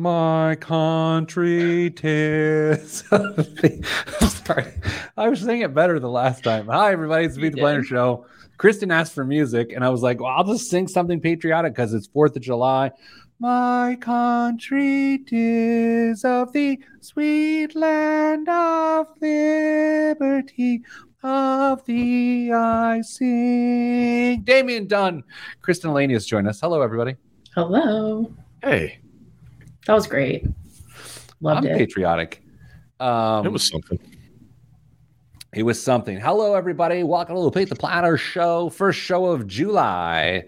My country tis. Sorry, I was singing it better the last time. Hi, everybody. It's the Pete the Planner Show. Kristen asked for music, and I was like, well, I'll just sing something patriotic because it's 4th of July. My country tis of the sweet land of liberty. Of thee I sing. Damian Dunn, Kristen Laney has joined us. Hello, everybody. Hello. Hey, That was great. Loved I'm it. patriotic. Um, it was something. It was something. Hello, everybody. Welcome to the Pete the Planner Show, first show of July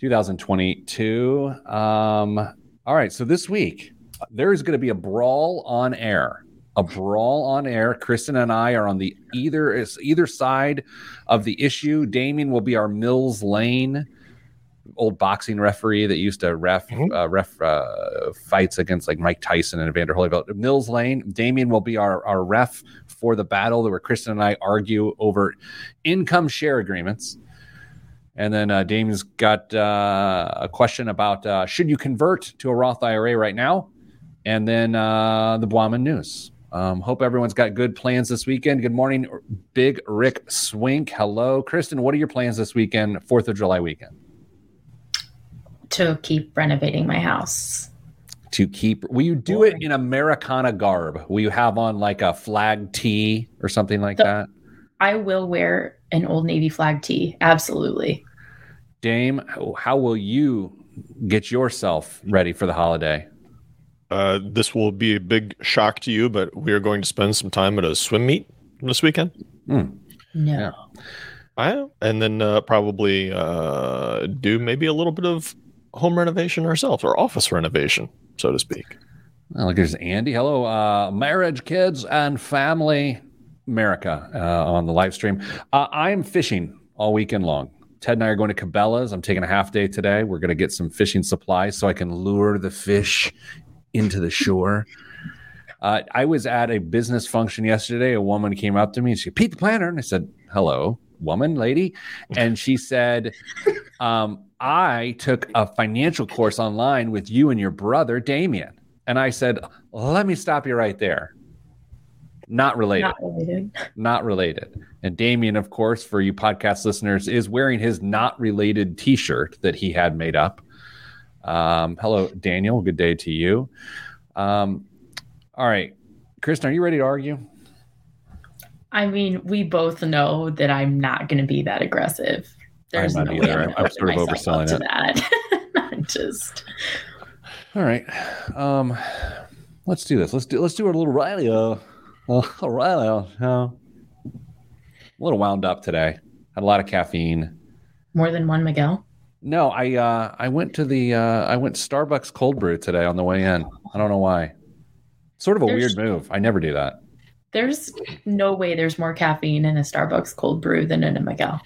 2022. Um, all right, so this week there is going to be a brawl on air. A brawl on air. Kristen and I are on the either is either side of the issue. Damien will be our Mills Lane, old boxing referee that used to ref Mhm. uh, ref uh, fights against like Mike Tyson and Evander Holyfield. Mills Lane. Damien will be our our ref for the battle where Kristen and I argue over income share agreements. And then uh, Damien's got uh, a question about uh, should you convert to a Roth IRA right now? And then uh, the Blauman news. Um, hope everyone's got good plans this weekend. Good morning, Big Rick Swink. Hello, Kristen. What are your plans this weekend, Fourth of July weekend? To keep renovating my house. To keep, will you do it in Americana garb? Will you have on like a flag tee or something like The- that? I will wear an old Navy flag tee. Absolutely. Dame, how- how will you get yourself ready for the holiday? Uh, this will be a big shock to you, but we are going to spend some time at a swim meet this weekend. No. Yeah. I and then uh, probably uh, do maybe a little bit of home renovation ourselves or office renovation, so to speak. Oh, look, there's Andy. Hello, uh, marriage, kids, and family, America uh, on the live stream. Uh, I'm fishing all weekend long. Ted and I are going to Cabela's. I'm taking a half day today. We're going to get some fishing supplies so I can lure the fish into the shore. Uh, I was at a business function yesterday. A woman came up to me and she, Pete the Planner. And I said, Hello, woman, lady. And she said, um, I took a financial course online with you and your brother, Damien. And I said, let me stop you right there. Not related. Not related. Not related. And Damien, of course, for you podcast listeners, is wearing his not related t shirt that he had made up. Um, hello, Daniel. Good day to you. Um, all right. Kristen, are you ready to argue? I mean, we both know that I'm not going to be that aggressive. There's I'm no not way. I'm, I'm sort of open myself up overselling it. that. Just All right. Um, let's do this. Let's do let's do a little Riley. Uh, uh Riley. Uh, a little wound up today. Had a lot of caffeine. more than one Miguel. No, I uh I went to the uh I went Starbucks cold brew today on the way in. I don't know why. Sort of a There's- weird move. I never do that. There's no way there's more caffeine in a Starbucks cold brew than in a Miguel.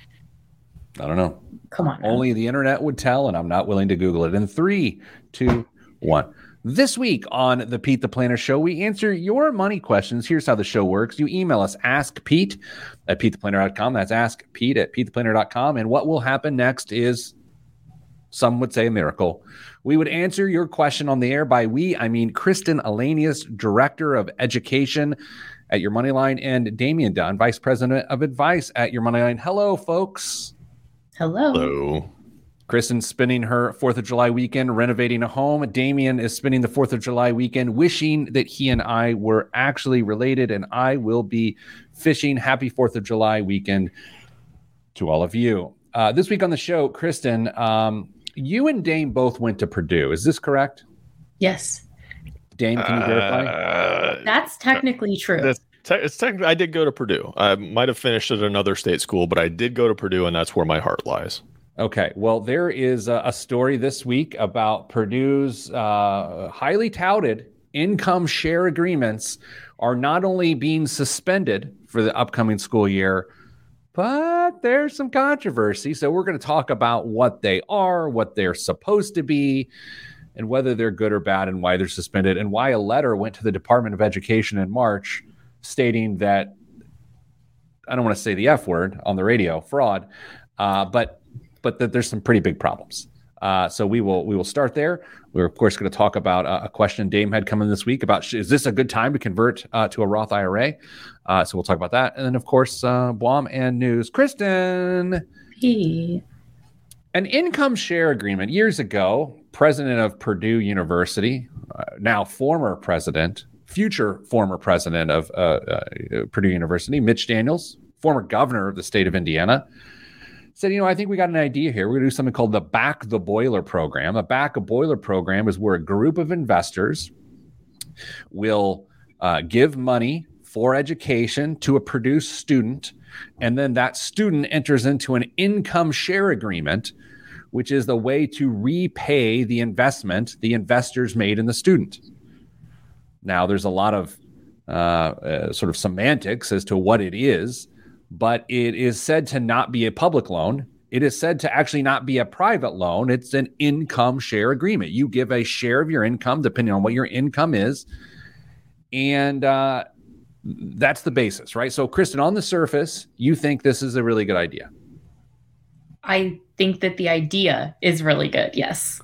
I don't know. Come on. now. Only the internet would tell, and I'm not willing to Google it. In three, two, one. This week on the Pete the Planner Show, we answer your money questions. Here's how the show works. You email us, ask Pete at PeteThePlanner.com. That's ask Pete at PeteThePlanner.com. And what will happen next is some would say a miracle. We would answer your question on the air by we, I mean Kristen Alanius, Director of Education at Your Moneyline, and Damian Dunn, Vice President of Advice at Your Moneyline. Hello, folks. Hello. So Kristen's spending her Fourth of July weekend renovating a home. Damien is spending the Fourth of July weekend wishing that he and I were actually related, and I will be fishing. Happy Fourth of July weekend to all of you. Uh, this week on the show, Kristen, um, you and Dame both went to Purdue. Is this correct? Yes. Dame, can you verify? uh, That's technically true. that's te- it's technically I did go to Purdue. I might have finished at another state school, but I did go to Purdue, and that's where my heart lies. Okay. Well, there is a, a story this week about Purdue's uh, highly touted income share agreements are not only being suspended for the upcoming school year, but there's some controversy. So we're going to talk about what they are, what they're supposed to be, and whether they're good or bad, and why they're suspended, and why a letter went to the Department of Education in March stating that I don't want to say the F word on the radio, fraud, uh, but but that there's some pretty big problems. Uh, so we will we will start there. We're of course going to talk about uh, a question Dame had come in this week about is this a good time to convert uh, to a Roth IRA? Uh, so we'll talk about that, and then of course uh, Blom and news. Kristen, Hey. an income share agreement years ago. President of Purdue University, uh, now former president, future former president of uh, uh, Purdue University, Mitch Daniels, former governor of the state of Indiana, said, you know, I think we got an idea here. We're going to do something called the Back the Boiler program. A Back a Boiler program is where a group of investors will uh, give money for education to a Purdue student, and then that student enters into an income share agreement, which is the way to repay the investment the investors made in the student. Now, there's a lot of uh, uh, sort of semantics as to what it is, but it is said to not be a public loan. It is said to actually not be a private loan. It's an income share agreement. You give a share of your income, depending on what your income is. And uh, that's the basis, right? So, Kristen, on the surface, you think this is a really good idea. I think that the idea is really good. Yes.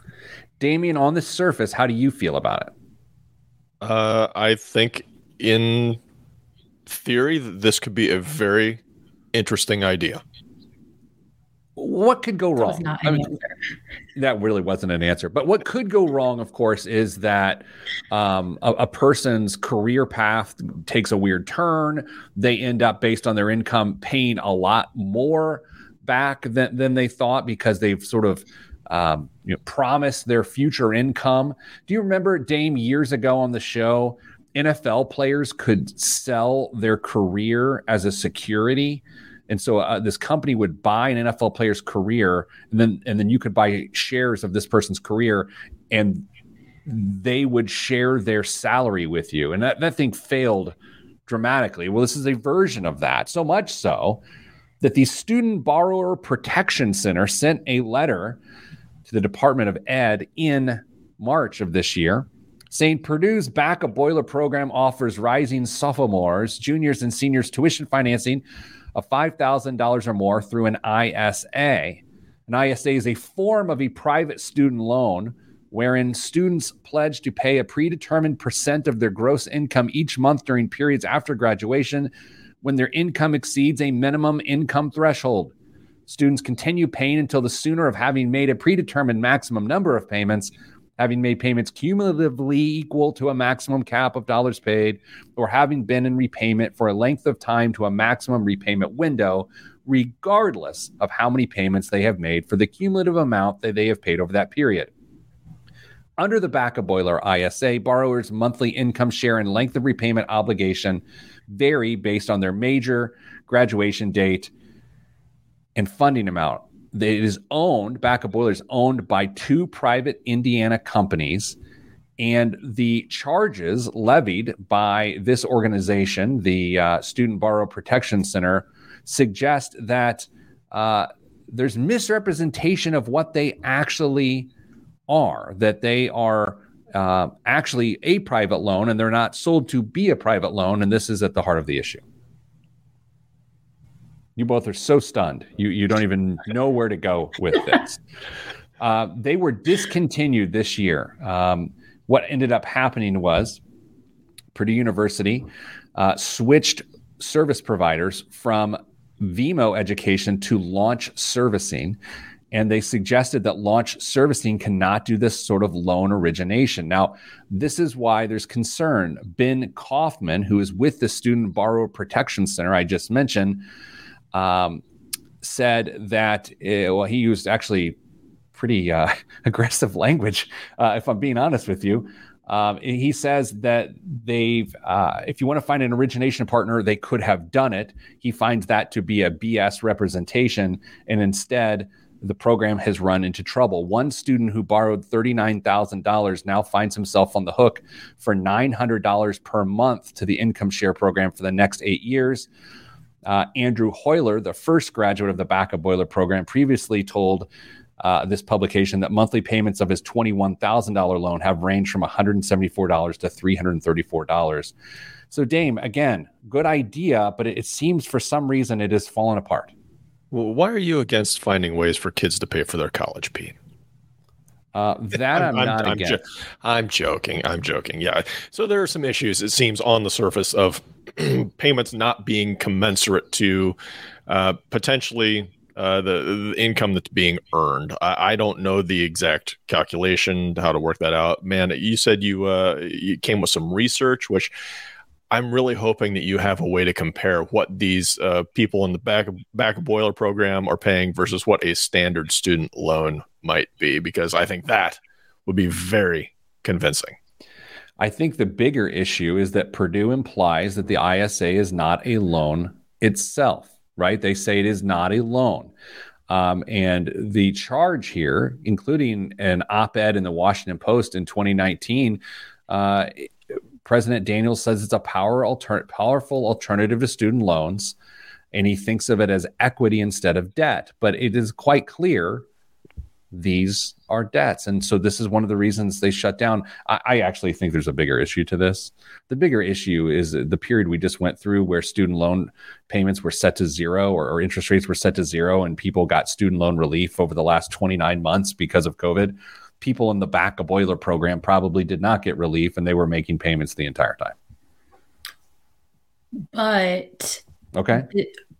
Damien, on the surface, how do you feel about it? Uh, I think in theory, this could be a very interesting idea. What could go That wrong? was not I mean, that really wasn't an answer. But what could go wrong, of course, is that um, a, a person's career path takes a weird turn. They end up, based on their income, paying a lot more back than, than they thought because they've sort of um, you know, promised their future income. Do you remember, Dame, years ago on the show, NFL players could sell their career as a security? And so uh, this company would buy an NFL player's career, and then and then you could buy shares of this person's career, and they would share their salary with you. And that, that thing failed dramatically. Well, this is a version of that. So much so that the Student Borrower Protection Center sent a letter to the Department of Ed in March of this year saying Purdue's Back a Boiler program offers rising sophomores, juniors, and seniors tuition financing of $5,000 or more through an ISA. An ISA is a form of a private student loan wherein students pledge to pay a predetermined percent of their gross income each month during periods after graduation when their income exceeds a minimum income threshold. Students continue paying until the sooner of having made a predetermined maximum number of payments, having made payments cumulatively equal to a maximum cap of dollars paid, or having been in repayment for a length of time to a maximum repayment window, regardless of how many payments they have made for the cumulative amount that they have paid over that period. Under the Back a Boiler ISA, borrowers' monthly income share and length of repayment obligation vary based on their major, graduation date, and funding amount. It is owned, Back a Boiler is owned by two private Indiana companies. And the charges levied by this organization, the uh, Student Borrower Protection Center, suggest that uh, there's misrepresentation of what they actually are, that they are uh, actually a private loan and they're not sold to be a private loan. And this is at the heart of the issue. You both are so stunned. You, you don't even know where to go with this. Uh, they were discontinued this year. Um, what ended up happening was Purdue University uh, switched service providers from Vemo Education to Launch Servicing and they suggested that launch servicing cannot do this sort of loan origination. Now, this is why there's concern. Ben Kaufman, who is with the Student Borrower Protection Center I just mentioned, um, said that, uh, well, he used actually pretty uh, aggressive language, uh, if I'm being honest with you. Um, he says that they've, uh, if you want to find an origination partner, they could have done it. He finds that to be a BS representation, and instead, the program has run into trouble. One student who borrowed $39,000 now finds himself on the hook for $900 per month to the income share program for the next eight years. Uh, Andrew Hoyler, the first graduate of the Back a Boiler program, previously told uh, this publication that monthly payments of his $21,000 loan have ranged from $174 to $334. So, Dame, again, good idea, but it, it seems for some reason it has fallen apart. Well, why are you against finding ways for kids to pay for their college, Pete? Uh, that I'm, I'm not I'm, against. jo- I'm joking. I'm joking. Yeah. So there are some issues. It seems on the surface of payments not being commensurate to uh, potentially uh, the, the income that's being earned. I, I don't know the exact calculation how to work that out. Man, you said you uh, you came with some research, which I'm really hoping that you have a way to compare what these uh, people in the back back boiler program are paying versus what a standard student loan might be, because I think that would be very convincing. I think the bigger issue is that Purdue implies that the ISA is not a loan itself, right? They say it is not a loan. Um, and the charge here, including an op ed in the Washington Post in 2019, uh, President Daniels says it's a power alter- powerful alternative to student loans, and he thinks of it as equity instead of debt. But it is quite clear these are debts. And so this is one of the reasons they shut down. I, I, actually think there's a bigger issue to this. The bigger issue is the period we just went through where student loan payments were set to zero or, or interest rates were set to zero and people got student loan relief over the last 29 months because of COVID people in the back of boiler program probably did not get relief and they were making payments the entire time. But okay.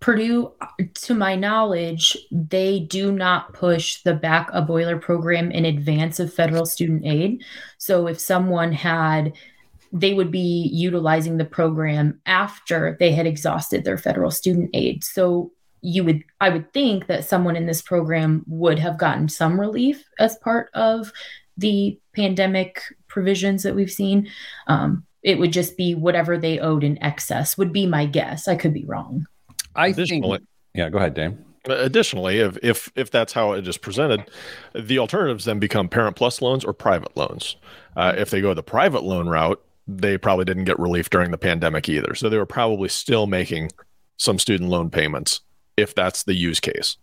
Purdue, to my knowledge, they do not push the back a boiler program in advance of federal student aid. So if someone had they would be utilizing the program after they had exhausted their federal student aid. So you would i would think that someone in this program would have gotten some relief as part of the pandemic provisions that we've seen um, it would just be whatever they owed in excess would be my guess i could be wrong i think yeah go ahead dame additionally if if if that's how it is presented the alternatives then become parent plus loans or private loans uh, if they go the private loan route they probably didn't get relief during the pandemic either so they were probably still making some student loan payments if that's the use case.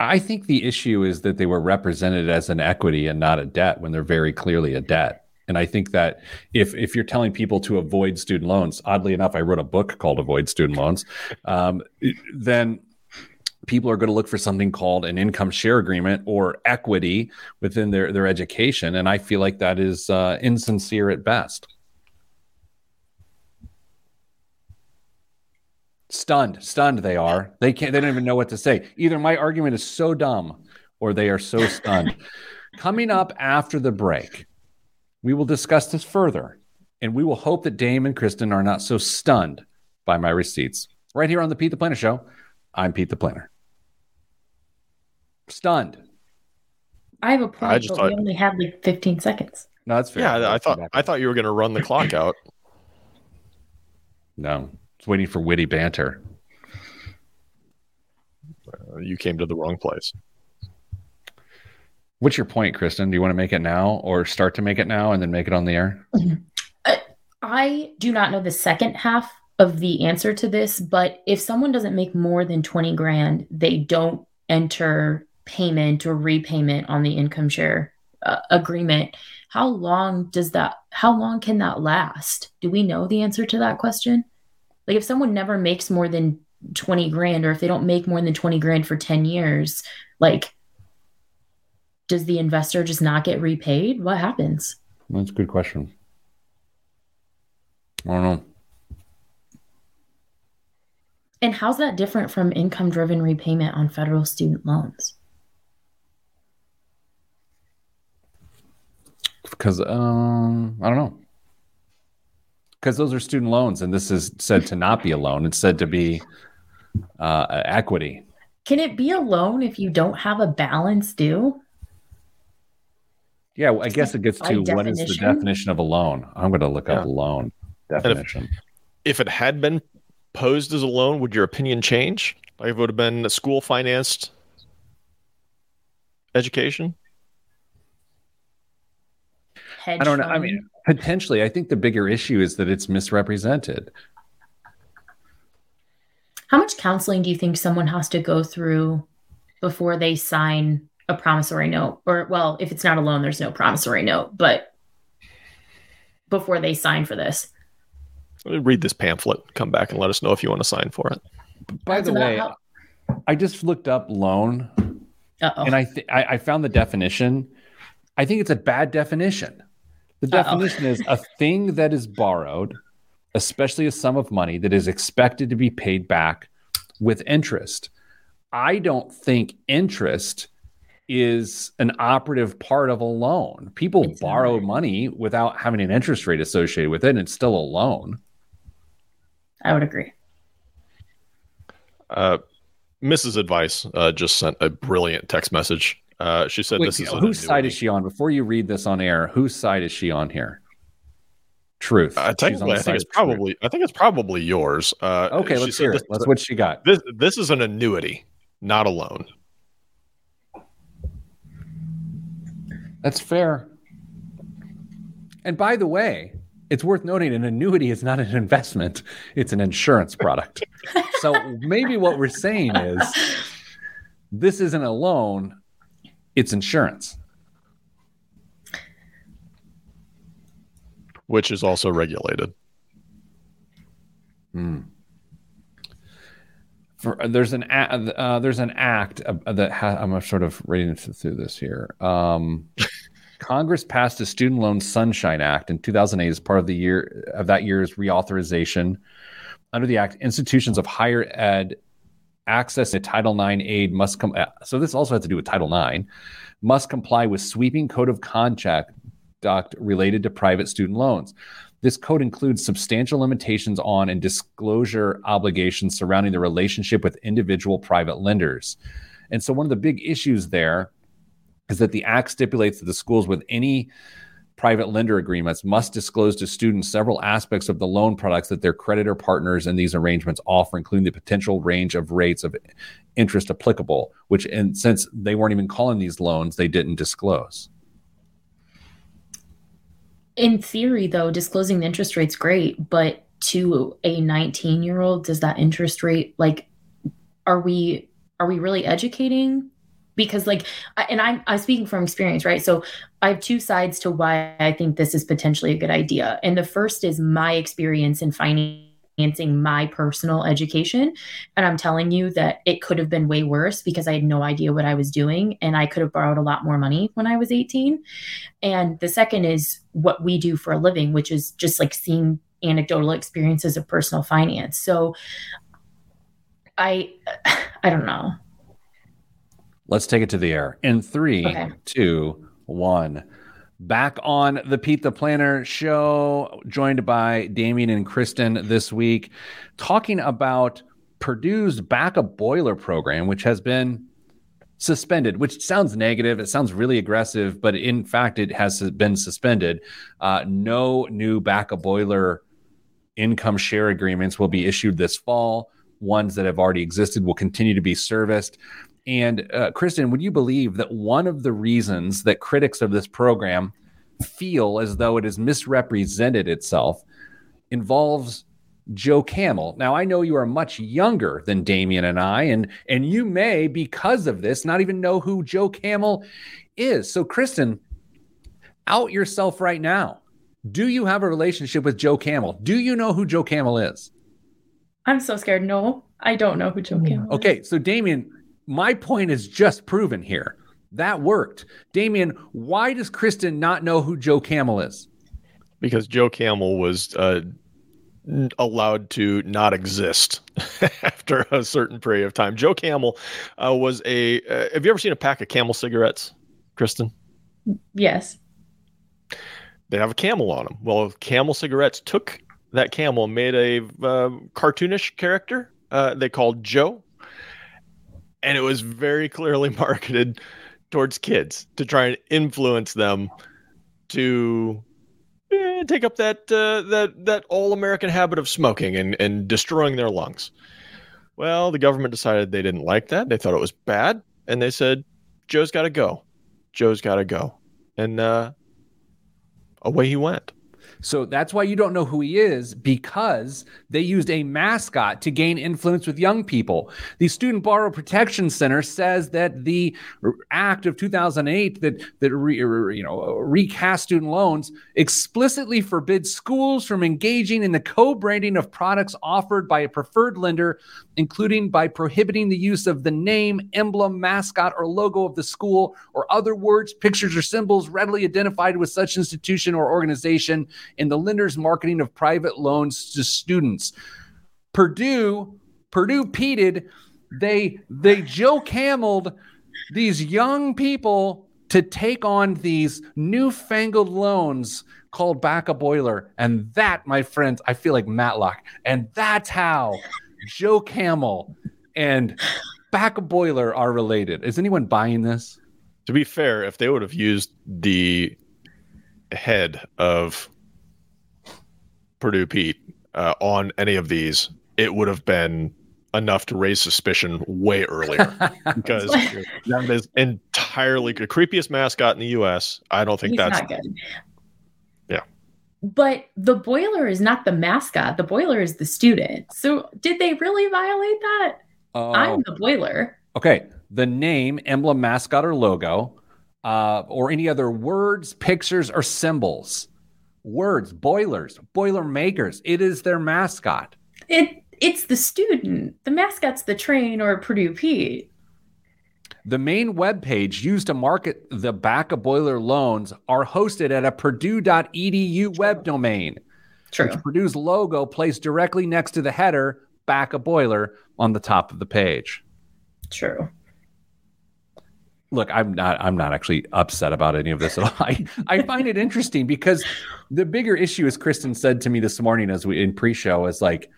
I think the issue is that they were represented as an equity and not a debt when they're very clearly a debt. And I think that if if you're telling people to avoid student loans, oddly enough, I wrote a book called "Avoid Student Loans," um, then people are going to look for something called an income share agreement or equity within their their education, and I feel like that is uh, insincere at best. stunned. Stunned they are. They can't they don't even know what to say. Either my argument is so dumb or they are so stunned. Coming up after the break we will discuss this further and we will hope that dame and kristen are not so stunned by my receipts. Right here on the pete the planner show i'm pete the planner. Stunned. I have a point I just but thought... we only had like 15 seconds. No that's fair. Yeah i thought i thought you were going to run the clock out. No it's waiting for witty banter. Uh, you came to the wrong place. What's your point, Kristen? Do you want to make it now or start to make it now and then make it on the air? I do not know the second half of the answer to this, but if someone doesn't make more than 20 grand, they don't enter payment or repayment on the income share uh, agreement. How long does that, how long can that last? Do we know the answer to that question? Like if someone never makes more than 20 grand or if they don't make more than 20 grand for 10 years, like does the investor just not get repaid? What happens? That's a good question. I don't know. And how's that different from income driven repayment on federal student loans? Because um, I don't know because those are student loans, and this is said to not be a loan. It's said to be uh, equity. Can it be a loan if you don't have a balance due? Yeah, I guess it gets to what is the definition of a loan. I'm going to look yeah. up loan definition. If, if, it had been posed as a loan, would your opinion change? Like if it would have been a school financed education? Hedge I don't know. Fund. I mean, Potentially, I think the bigger issue is that it's misrepresented. How much counseling do you think someone has to go through before they sign a promissory note? Or, well, if it's not a loan, there's no promissory note, but before they sign for this? Read this pamphlet, come back and let us know if you want to sign for it. By That's the way, how- I just looked up loan Uh-oh. And I, th- I I found the definition. I think it's a bad definition. The Uh-oh. definition is a thing that is borrowed, especially a sum of money that is expected to be paid back with interest. I don't think interest is an operative part of a loan. People It's borrow money without having an interest rate associated with it, and it's still a loan. I would agree. Uh, Mrs. Advice uh, just sent a brilliant text message. Uh, she said, Wait, "This is whose side is she on? Before you read this on air, whose side is she on here? Truth. Uh, technically, I think it's of truth. probably. I think it's probably yours. Uh, Okay, she let's said hear this it. is Let's what she got. This this is an annuity, not a loan. That's fair. And by the way, it's worth noting an annuity is not an investment, it's an insurance product. so maybe what we're saying is this isn't a loan, it's insurance. which is also regulated. Hmm. For, there's an uh, there's an act uh, that ha- I'm sort of reading through this here. Um, Congress passed a Student Loan Sunshine Act in 2008 as part of the year of that year's reauthorization. Under the act, institutions of higher ed access to Title IX aid must come. uh, So this also has to do with Title IX. Must comply with sweeping code of conduct related to private student loans. This code includes substantial limitations on and disclosure obligations surrounding the relationship with individual private lenders. And so, one of the big issues there is that the Act stipulates that the schools with any private lender agreements must disclose to students several aspects of the loan products that their creditor partners in these arrangements offer, including the potential range of rates of interest applicable, which, and since they weren't even calling these loans, they didn't disclose. In theory, though, disclosing the interest rate's great, but to a 19 year old, does that interest rate like are we are we really educating? Because like, and I'm I'm speaking from experience, right? So I have two sides to why I think this is potentially a good idea, and the first is my experience in financing my personal education, and I'm telling you that it could have been way worse because I had no idea what I was doing, and I could have borrowed a lot more money when I was 18. And the second is what we do for a living, which is just like seeing anecdotal experiences of personal finance. So I I don't know. Let's take it to the air in three, Okay. two, one. Back on the Pete the Planner show, joined by Damien and Kristen this week, talking about Purdue's back a boiler program, which has been suspended, which sounds negative. It sounds really aggressive, but in fact, it has been suspended. Uh, no new back a boiler income share agreements will be issued this fall. Ones that have already existed will continue to be serviced. And uh, Kristen, would you believe that one of the reasons that critics of this program feel as though it has misrepresented itself involves Joe Camel. Now, I know you are much younger than Damien and I, and and you may, because of this, not even know who Joe Camel is. So, Kristen, out yourself right now. Do you have a relationship with Joe Camel? Do you know who Joe Camel is? I'm so scared. No, I don't know who Joe Camel is. Okay, so Damien, my point is just proven here. That worked. Damien, why does Kristen not know who Joe Camel is? because Joe Camel was uh, allowed to not exist after a certain period of time. Joe Camel uh, was a. Uh, have you ever seen a pack of Camel cigarettes, Kristen? Yes. They have a camel on them. Well, Camel cigarettes took that camel and made a uh, cartoonish character. Uh, they called Joe, and it was very clearly marketed towards kids to try and influence them to eh, take up that uh, that that all American habit of smoking and and destroying their lungs. Well, the government decided they didn't like that. They thought it was bad, and they said, "Joe's got to go. Joe's got to go," and uh, away he went. So that's why you don't know who he is because they used a mascot to gain influence with young people. The Student Borrower Protection Center says that the Act of 2008 that that re, you know recast student loans explicitly forbids schools from engaging in the co-branding of products offered by a preferred lender including by prohibiting the use of the name, emblem, mascot, or logo of the school, or other words, pictures, or symbols readily identified with such institution or organization in the lender's marketing of private loans to students. Purdue, Purdue peated, they they Joe Camelled these young people to take on these newfangled loans called back a boiler. And that, my friends, I feel like Matlock. And that's how Joe Camel and back boiler are related. Is anyone buying this? To be fair, if they would have used the head of Purdue Pete uh, on any of these, it would have been enough to raise suspicion way earlier because that is entirely the creepiest mascot in the U.S. I don't think He's that's good. Yeah, but the boiler is not the mascot. The boiler is the student. So did they really violate that? Uh, I'm the boiler. Okay, the name, emblem, mascot, or logo, uh, or any other words, pictures, or symbols. Words, boilers, boiler makers. It is their mascot. It it's the student. The mascot's the train or Purdue Pete. The main web page used to market the back of boiler loans are hosted at a purdue.edu web domain. True. Which Purdue's logo placed directly next to the header back a boiler on the top of the page. True. Look, I'm not I'm not actually upset about any of this at all. I, I find it interesting because the bigger issue, as Kristen said to me this morning as we in pre-show, is like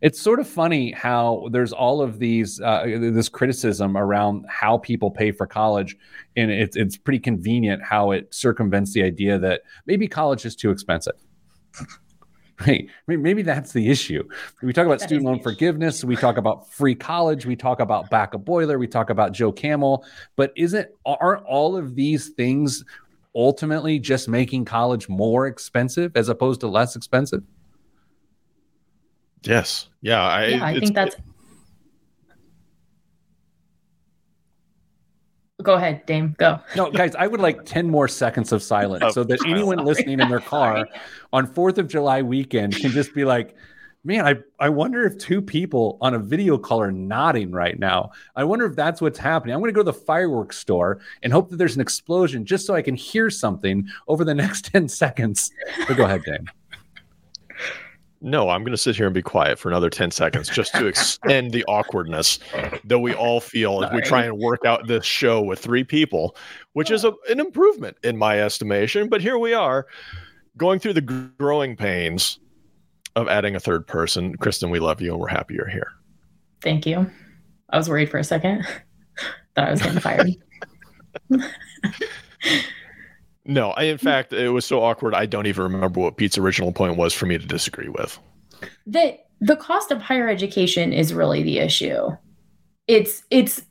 it's sort of funny how there's all of these uh, this criticism around how people pay for college and it's it's pretty convenient how it circumvents the idea that maybe college is too expensive. Right maybe that's the issue. We talk about that student loan forgiveness we talk about free college we talk about back a boiler we talk about joe camel but isn't aren't all of these things ultimately just making college more expensive as opposed to less expensive Yes. Yeah. I, yeah, I think that's. Go ahead, Dame. Go. No, guys, I would like 10 more seconds of silence oh, so that anyone sorry. listening in their car on 4th of July weekend can just be like, man, I, I wonder if two people on a video call are nodding right now. I wonder if that's what's happening. I'm going to go to the fireworks store and hope that there's an explosion just so I can hear something over the next 10 seconds. But go ahead, Dame no, I'm going to sit here and be quiet for another 10 seconds just to extend the awkwardness that we all feel as we try and work out this show with three people, which is a, an improvement in my estimation. But here we are going through the growing pains of adding a third person. Kristen, we love you and we're happy you're here. Thank you. I was worried for a second. Thought I was getting fired. No, I, in fact, it was so awkward. I don't even remember what Pete's original point was for me to disagree with. The the cost of higher education is really the issue. It's it's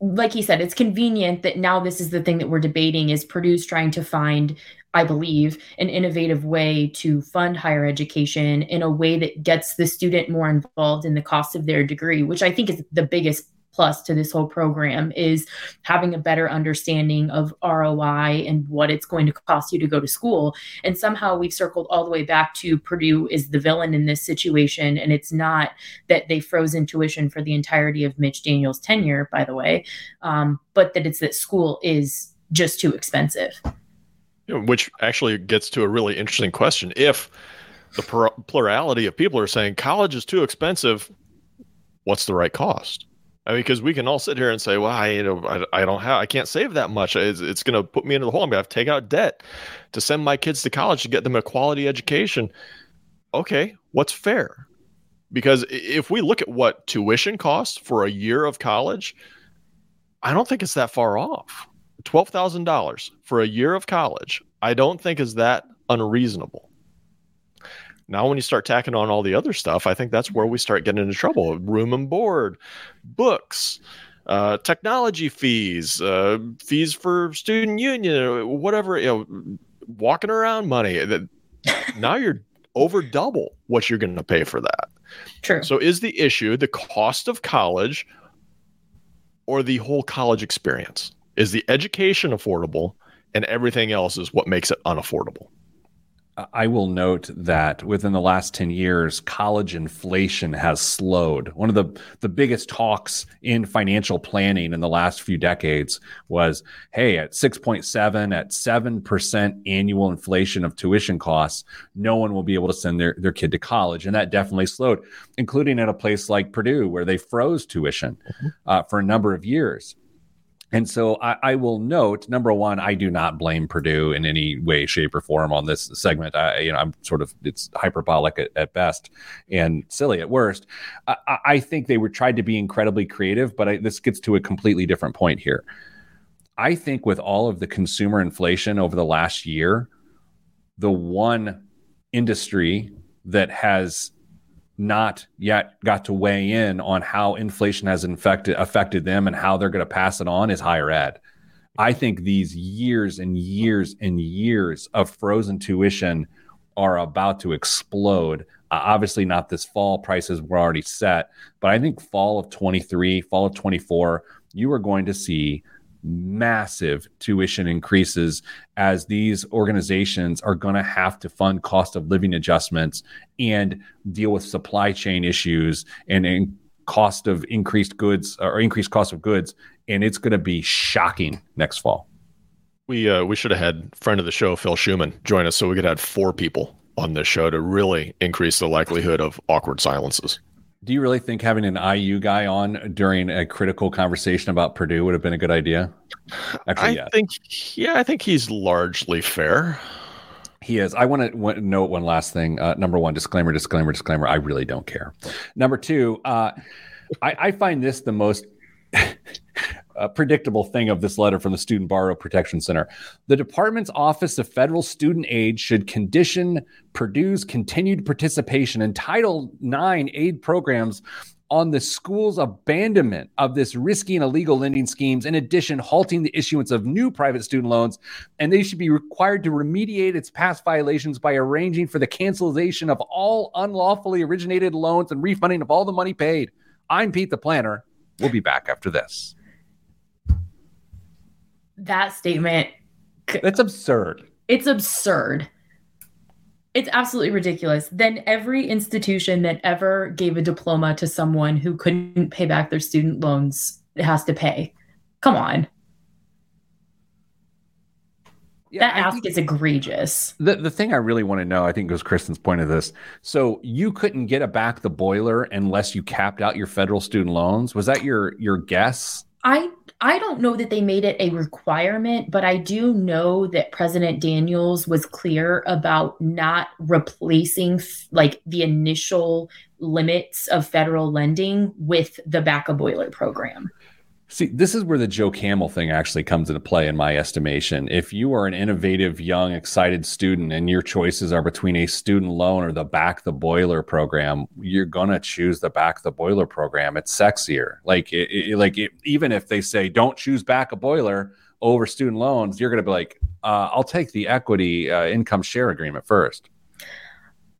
like he said, it's convenient that now this is the thing that we're debating is Purdue's trying to find, I believe, an innovative way to fund higher education in a way that gets the student more involved in the cost of their degree, which I think is the biggest plus to this whole program is having a better understanding of ROI and what it's going to cost you to go to school. And somehow we've circled all the way back to Purdue is the villain in this situation. And it's not that they froze tuition for the entirety of Mitch Daniels' tenure, by the way, um, but that it's that school is just too expensive. Which actually gets to a really interesting question. If the plurality of people are saying college is too expensive, what's the right cost? I mean, because we can all sit here and say, "Well, I, you know, I, I don't have, I can't save that much. It's, it's going to put me into the hole. I'm going to have to take out debt to send my kids to college to get them a quality education." Okay, what's fair? Because if we look at what tuition costs for a year of college, I don't think it's that far off. Twelve thousand dollars for a year of college, I don't think is that unreasonable. Now, when you start tacking on all the other stuff, I think that's where we start getting into trouble. Room and board, books, uh, technology fees, uh, fees for student union, whatever. You know, walking around money. That now you're over double what you're going to pay for that. True. So, is the issue the cost of college or the whole college experience? Is the education affordable, and everything else is what makes it unaffordable? I will note that within the last 10 years, college inflation has slowed. One of the, the biggest talks in financial planning in the last few decades was hey, at 6.7, at 7% annual inflation of tuition costs, no one will be able to send their, their kid to college. And that definitely slowed, including at a place like Purdue, where they froze tuition mm-hmm. uh, for a number of years. And so I, I, will note, number one, I do not blame Purdue in any way, shape, or form on this segment. I, you know, I'm sort of it's hyperbolic at, at best and silly at worst. I, I, think they were tried to be incredibly creative, but I, this gets to a completely different point here. I think with all of the consumer inflation over the last year, the one industry that has not yet got to weigh in on how inflation has infected affected them and how they're going to pass it on is higher ed. I think these years and years and years of frozen tuition are about to explode. Uh, obviously, not this fall. Prices were already set, but I think fall of 23, fall of 24, you are going to see massive tuition increases as these organizations are going to have to fund cost of living adjustments and deal with supply chain issues and, and cost of increased goods or increased cost of goods. And it's going to be shocking next fall. We uh, we should have had friend of the show phil schumann join us so we could have four people on this show to really increase the likelihood of awkward silences do you really think having an IU guy on during a critical conversation about Purdue would have been a good idea? Actually, I yeah. think, yeah, I think he's largely fair. He is. I want to note one last thing. Uh, number one, disclaimer, disclaimer, disclaimer. I really don't care. Number two, uh, I, I find this the most a predictable thing of this letter from the Student Borrower Protection Center. The department's Office of Federal Student Aid should condition Purdue's continued participation in Title IX aid programs on the school's abandonment of this risky and illegal lending schemes, in addition, halting the issuance of new private student loans. And they should be required to remediate its past violations by arranging for the cancellation of all unlawfully originated loans and refunding of all the money paid. I'm Pete the Planner. We'll be back after this that statement that's absurd it's absurd it's absolutely ridiculous then every institution that ever gave a diploma to someone who couldn't pay back their student loans has to pay come on yeah, that ask is egregious. The the thing I really want to know, I think, was Kristen's point of this. So you couldn't get a back the boiler unless you capped out your federal student loans. Was that your your guess? I I don't know that they made it a requirement, but I do know that President Daniels was clear about not replacing like the initial limits of federal lending with the back a boiler program. See, this is where the Joe Camel thing actually comes into play, in my estimation. If you are an innovative, young, excited student and your choices are between a student loan or the back the boiler program, you're gonna choose the back the boiler program. It's sexier. Like, it, it, like it, even if they say don't choose back a boiler over student loans, you're gonna be like, uh, I'll take the equity uh, income share agreement first.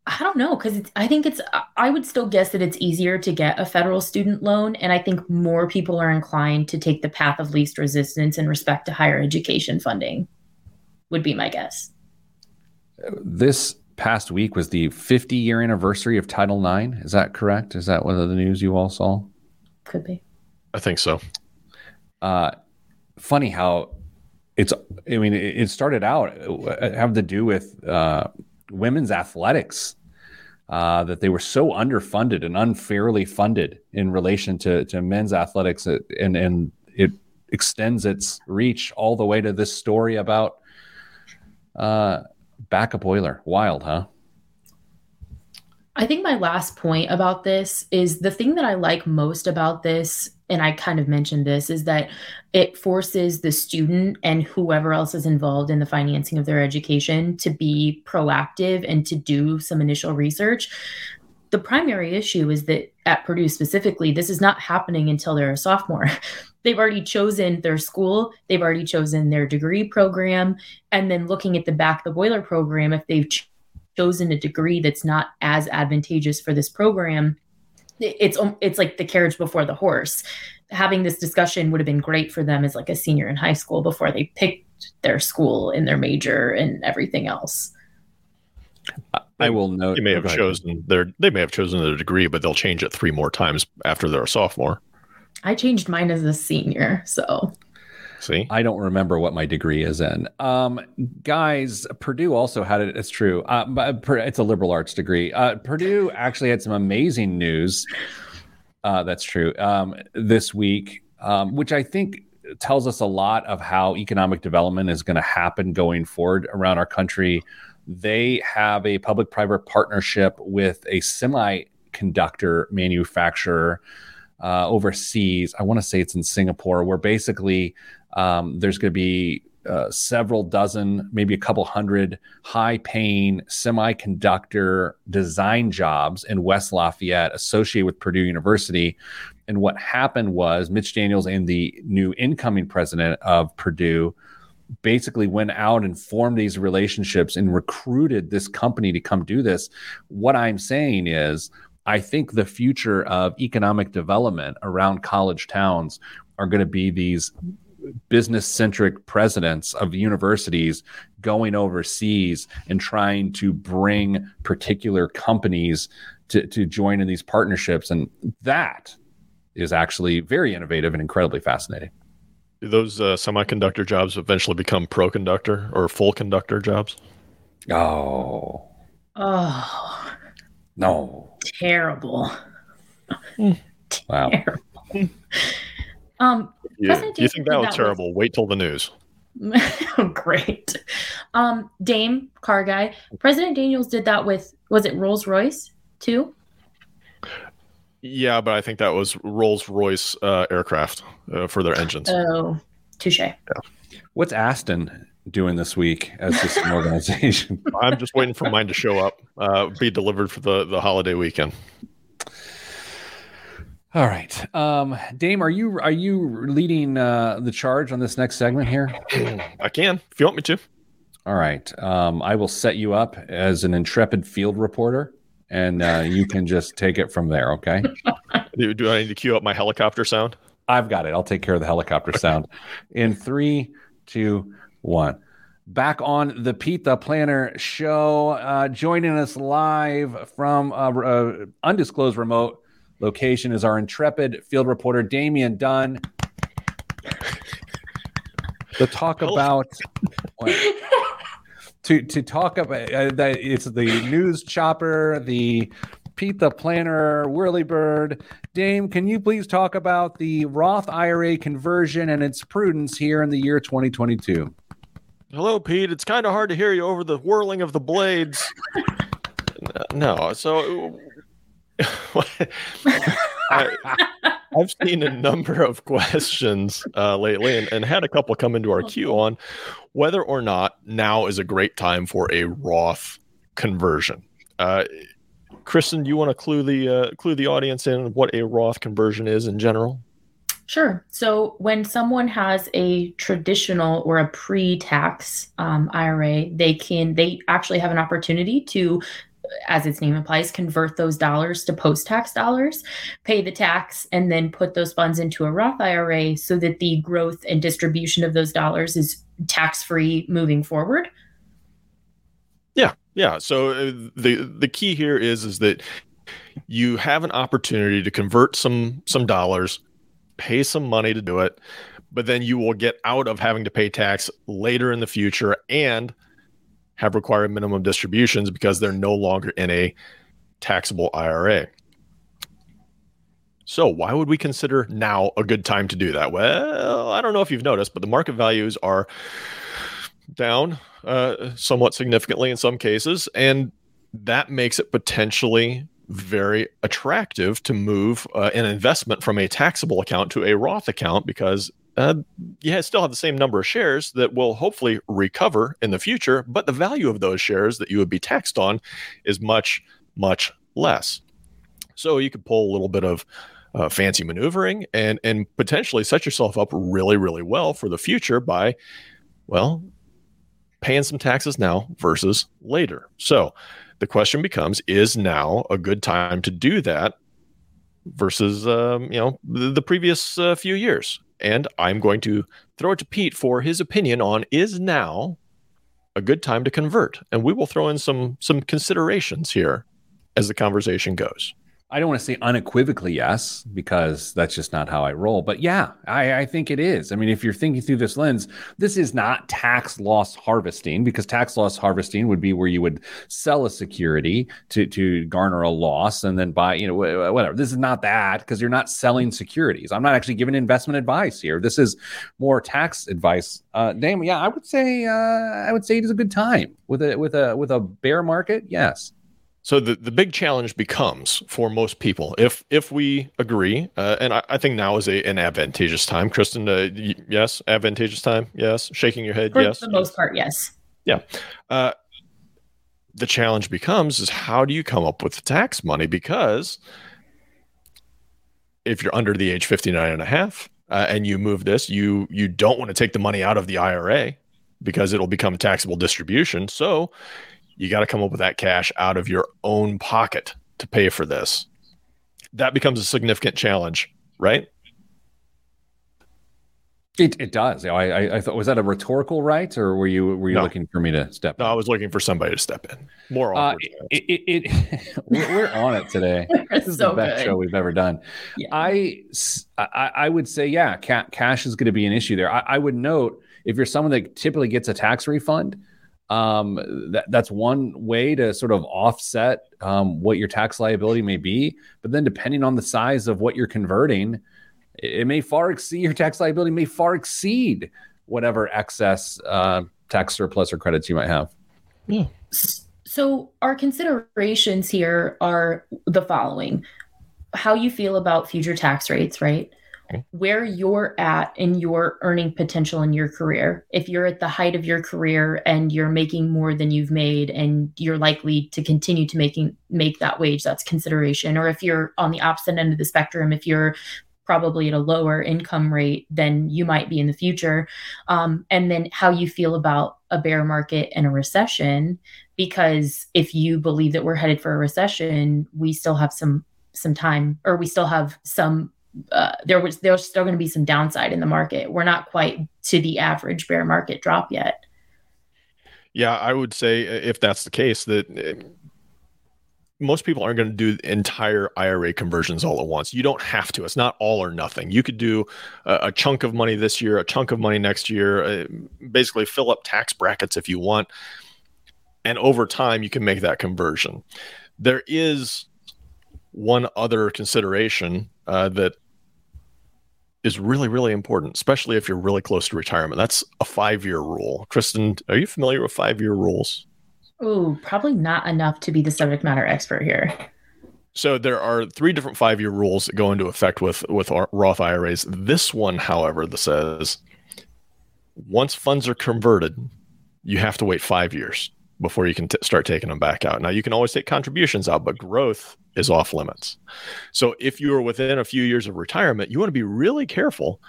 I don't know because I think it's I would still guess that it's easier to get a federal student loan, and I think more people are inclined to take the path of least resistance in respect to higher education funding. Would be my guess. This past week was the 50 year anniversary of Title IX. Is that correct? Is that one of the news you all saw? Could be. I think so. Uh, funny how it's. I mean, it started out uh, have to do with. Uh, women's athletics uh, that they were so underfunded and unfairly funded in relation to, to men's athletics, uh, and and it extends its reach all the way to this story about uh, back a boiler. Wild, huh? I think my last point about this is the thing that I like most about this and I kind of mentioned this, is that it forces the student and whoever else is involved in the financing of their education to be proactive and to do some initial research. The primary issue is that at Purdue specifically, this is not happening until they're a sophomore. they've already chosen their school, they've already chosen their degree program, and then looking at the back of the boiler program, if they've chosen a degree that's not as advantageous for this program, it's um, it's like the carriage before the horse. Having this discussion would have been great for them as like a senior in high school before they picked their school and their major and everything else. I will note. They may have chosen their they may have chosen their degree, but they'll change it three more times after they're a sophomore. I changed mine as a senior, so See, I don't remember what my degree is in. Um, guys, Purdue also had it. It's true. Uh, but it's a liberal arts degree. Uh, Purdue actually had some amazing news. Uh, that's true. Um, this week, um, which I think tells us a lot of how economic development is going to happen going forward around our country. They have a public-private partnership with a semiconductor manufacturer uh, overseas. I want to say it's in Singapore, where basically um, there's going to be uh, several dozen, maybe a couple hundred high paying semiconductor design jobs in West Lafayette associated with Purdue University. And what happened was Mitch Daniels and the new incoming president of Purdue basically went out and formed these relationships and recruited this company to come do this. What I'm saying is, I think the future of economic development around college towns are going to be these business centric presidents of universities going overseas and trying to bring particular companies to, to join in these partnerships. And that is actually very innovative and incredibly fascinating. do those uh, semiconductor jobs eventually become pro conductor or full conductor jobs? Oh, oh, no. Terrible. Wow. Terrible. um, You, you think that was that with- terrible? Wait till the news. great. Um, Dame car guy. President Daniels did that with was it Rolls Royce too? Yeah, but I think that was Rolls Royce uh, aircraft uh, for their engines. Oh, touche. What's Aston doing this week as just an organization? I'm just waiting for mine to show up, uh, be delivered for the, the holiday weekend. All right, um, Dame, are you are you leading uh, the charge on this next segment here? I can if you want me to. All right, um, I will set you up as an intrepid field reporter, and uh, you can just take it from there. Okay, Do, do I need to cue up my helicopter sound? I've got it. I'll take care of the helicopter sound. In three, two, one. Back on the Pete the Planner show, uh, joining us live from a, uh, undisclosed remote location is our intrepid field reporter Damian Dunn. To talk about what? to to talk about uh, that it's the news chopper, the Pete the Planner, Whirlybird. Dame, can you please talk about the Roth IRA conversion and its prudence here in the year 2022? Hello, Pete. It's kind of hard to hear you over the whirling of the blades. no, so I, have seen a number of questions uh, lately and, and had a couple come into our queue on whether or not now is a great time for a Roth conversion. Uh, Kristen, do you want to clue the uh, clue the audience in what a Roth conversion is in general? Sure. So when someone has a traditional or a pre-tax um, IRA, they can they actually have an opportunity to, as its name implies, convert those dollars to post-tax dollars, pay the tax, and then put those funds into a Roth IRA so that the growth and distribution of those dollars is tax-free moving forward. Yeah, yeah. So uh, the the key here is is that you have an opportunity to convert some some dollars, pay some money to do it, but then you will get out of having to pay tax later in the future and have required minimum distributions because they're no longer in a taxable IRA. So, why would we consider now a good time to do that? Well, I don't know if you've noticed, but the market values are down uh, somewhat significantly in some cases, and that makes it potentially very attractive to move uh, an investment from a taxable account to a Roth account because uh, you still have the same number of shares that will hopefully recover in the future, but the value of those shares that you would be taxed on is much, much less. So you could pull a little bit of uh, fancy maneuvering and and potentially set yourself up really, really well for the future by, well, paying some taxes now versus later. So the question becomes: Is now a good time to do that versus um, you know the, the previous uh, few years? And I'm going to throw it to Pete for his opinion on: Is now a good time to convert? And we will throw in some some considerations here as the conversation goes. I don't want to say unequivocally yes, because that's just not how I roll. But yeah, I, I, think it is. I mean, if you're thinking through this lens, this is not tax loss harvesting, because tax loss harvesting would be where you would sell a security to to garner a loss and then buy, you know, whatever. This is not that because you're not selling securities. I'm not actually giving investment advice here. This is more tax advice. Uh, Damon, yeah, I would say uh, I would say it is a good time with a with a with a bear market. Yes. So the, the big challenge becomes for most people if if we agree, uh, and I, I, think now is a, an advantageous time. Kristen, uh, y- yes, advantageous time, yes. Shaking your head, for yes. For the most part, yes. Yeah. Uh, the challenge becomes is how do you come up with the tax money? Because if you're under the age 59 and a half uh, and you move this, you you don't want to take the money out of the IRA because it'll become taxable distribution. So you got to come up with that cash out of your own pocket to pay for this. That becomes a significant challenge, right? It, it does. I, I, I thought was that a rhetorical right, or were you were you no. looking for me to step? No, in? I was looking for somebody to step in. More uh, it, it, it we're, on it today. this is so the best good. show we've ever done. Yeah. I, I, I would say yeah, ca- cash is going to be an issue there. I, I would note if you're someone that typically gets a tax refund, um, that, that's one way to sort of offset um, what your tax liability may be. But then, depending on the size of what you're converting, it may far exceed your tax liability, may far exceed whatever excess uh, tax surplus or credits you might have. Yeah. So, our considerations here are the following how you feel about future tax rates, right? Where you're at in your earning potential in your career. If you're at the height of your career and you're making more than you've made and you're likely to continue to making make that wage, that's consideration. Or if you're on the opposite end of the spectrum, if you're probably at a lower income rate than you might be in the future. Um, and then how you feel about a bear market and a recession. Because if you believe that we're headed for a recession, we still have some some time or we still have some uh, there was there's still going to be some downside in the market. We're not quite to the average bear market drop yet. Yeah, I would say uh, if that's the case, that uh, most people aren't going to do entire IRA conversions all at once. You don't have to. It's not all or nothing. You could do a, a chunk of money this year, a chunk of money next year, uh, basically fill up tax brackets if you want. And over time, you can make that conversion. There is one other consideration uh, that is really, really important, especially if you're really close to retirement. That's a five year rule. Kristen, are you familiar with five year rules? Oh, probably not enough to be the subject matter expert here. So there are three different five year rules that go into effect with with Roth IRAs. This one, however, that says once funds are converted, you have to wait five years before you can t- start taking them back out. Now you can always take contributions out, but growth is off limits. So if you are within a few years of retirement, you want to be really careful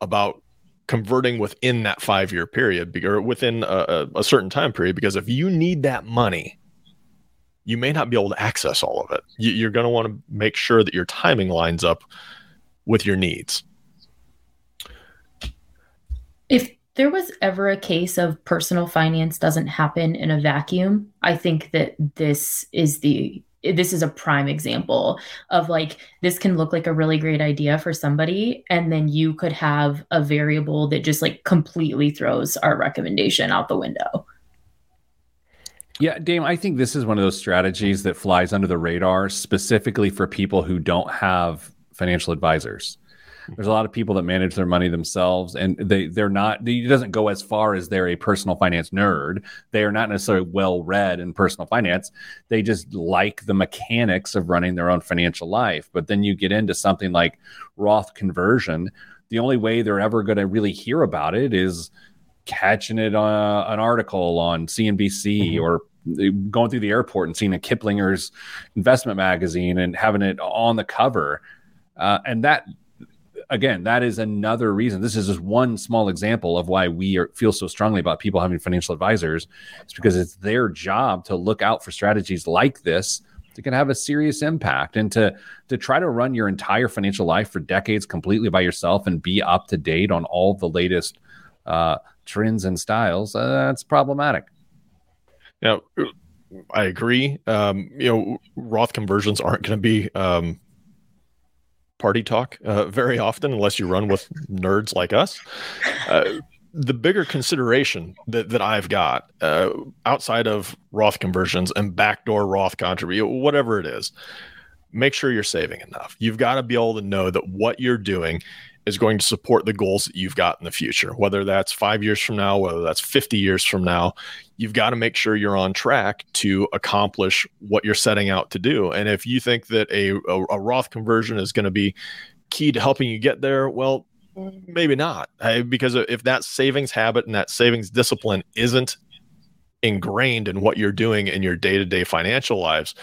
about converting within that five year period or within a, a, certain time period because if you need that money you may not be able to access all of it you're going to want to make sure that your timing lines up with your needs if there was ever a case of personal finance doesn't happen in a vacuum i think that this is the this is a prime example of like this can look like a really great idea for somebody and then you could have a variable that just like completely throws our recommendation out the window yeah, Dame, I think this is one of those strategies that flies under the radar specifically for people who don't have financial advisors. There's a lot of people that manage their money themselves, and they they're not. It doesn't go as far as they're a personal finance nerd. They are not necessarily well read in personal finance. They just like the mechanics of running their own financial life. But then you get into something like Roth conversion. The only way they're ever going to really hear about it is catching it on uh, an article on CNBC mm-hmm. or going through the airport and seeing a Kiplinger's investment magazine and having it on the cover. Uh, and that again, that is another reason. This is just one small example of why we are, feel so strongly about people having financial advisors. It's because it's their job to look out for strategies like this that can have a serious impact and to to try to run your entire financial life for decades completely by yourself and be up to date on all the latest uh, trends and styles. Uh, that's problematic. yeah I agree. Um, you know, Roth conversions aren't going to be um, party talk uh, very often unless you run with nerds like us. Uh, the bigger consideration that, that I've got uh, outside of Roth conversions and backdoor Roth contribution, whatever it is, make sure you're saving enough. You've got to be able to know that what you're doing is going to support the goals that you've got in the future, whether that's five years from now, whether that's 50 years from now. You've got to make sure you're on track to accomplish what you're setting out to do. And if you think that a, a, a Roth conversion is going to be key to helping you get there, well, maybe not. Because if that savings habit and that savings discipline isn't ingrained in what you're doing in your day to day financial lives,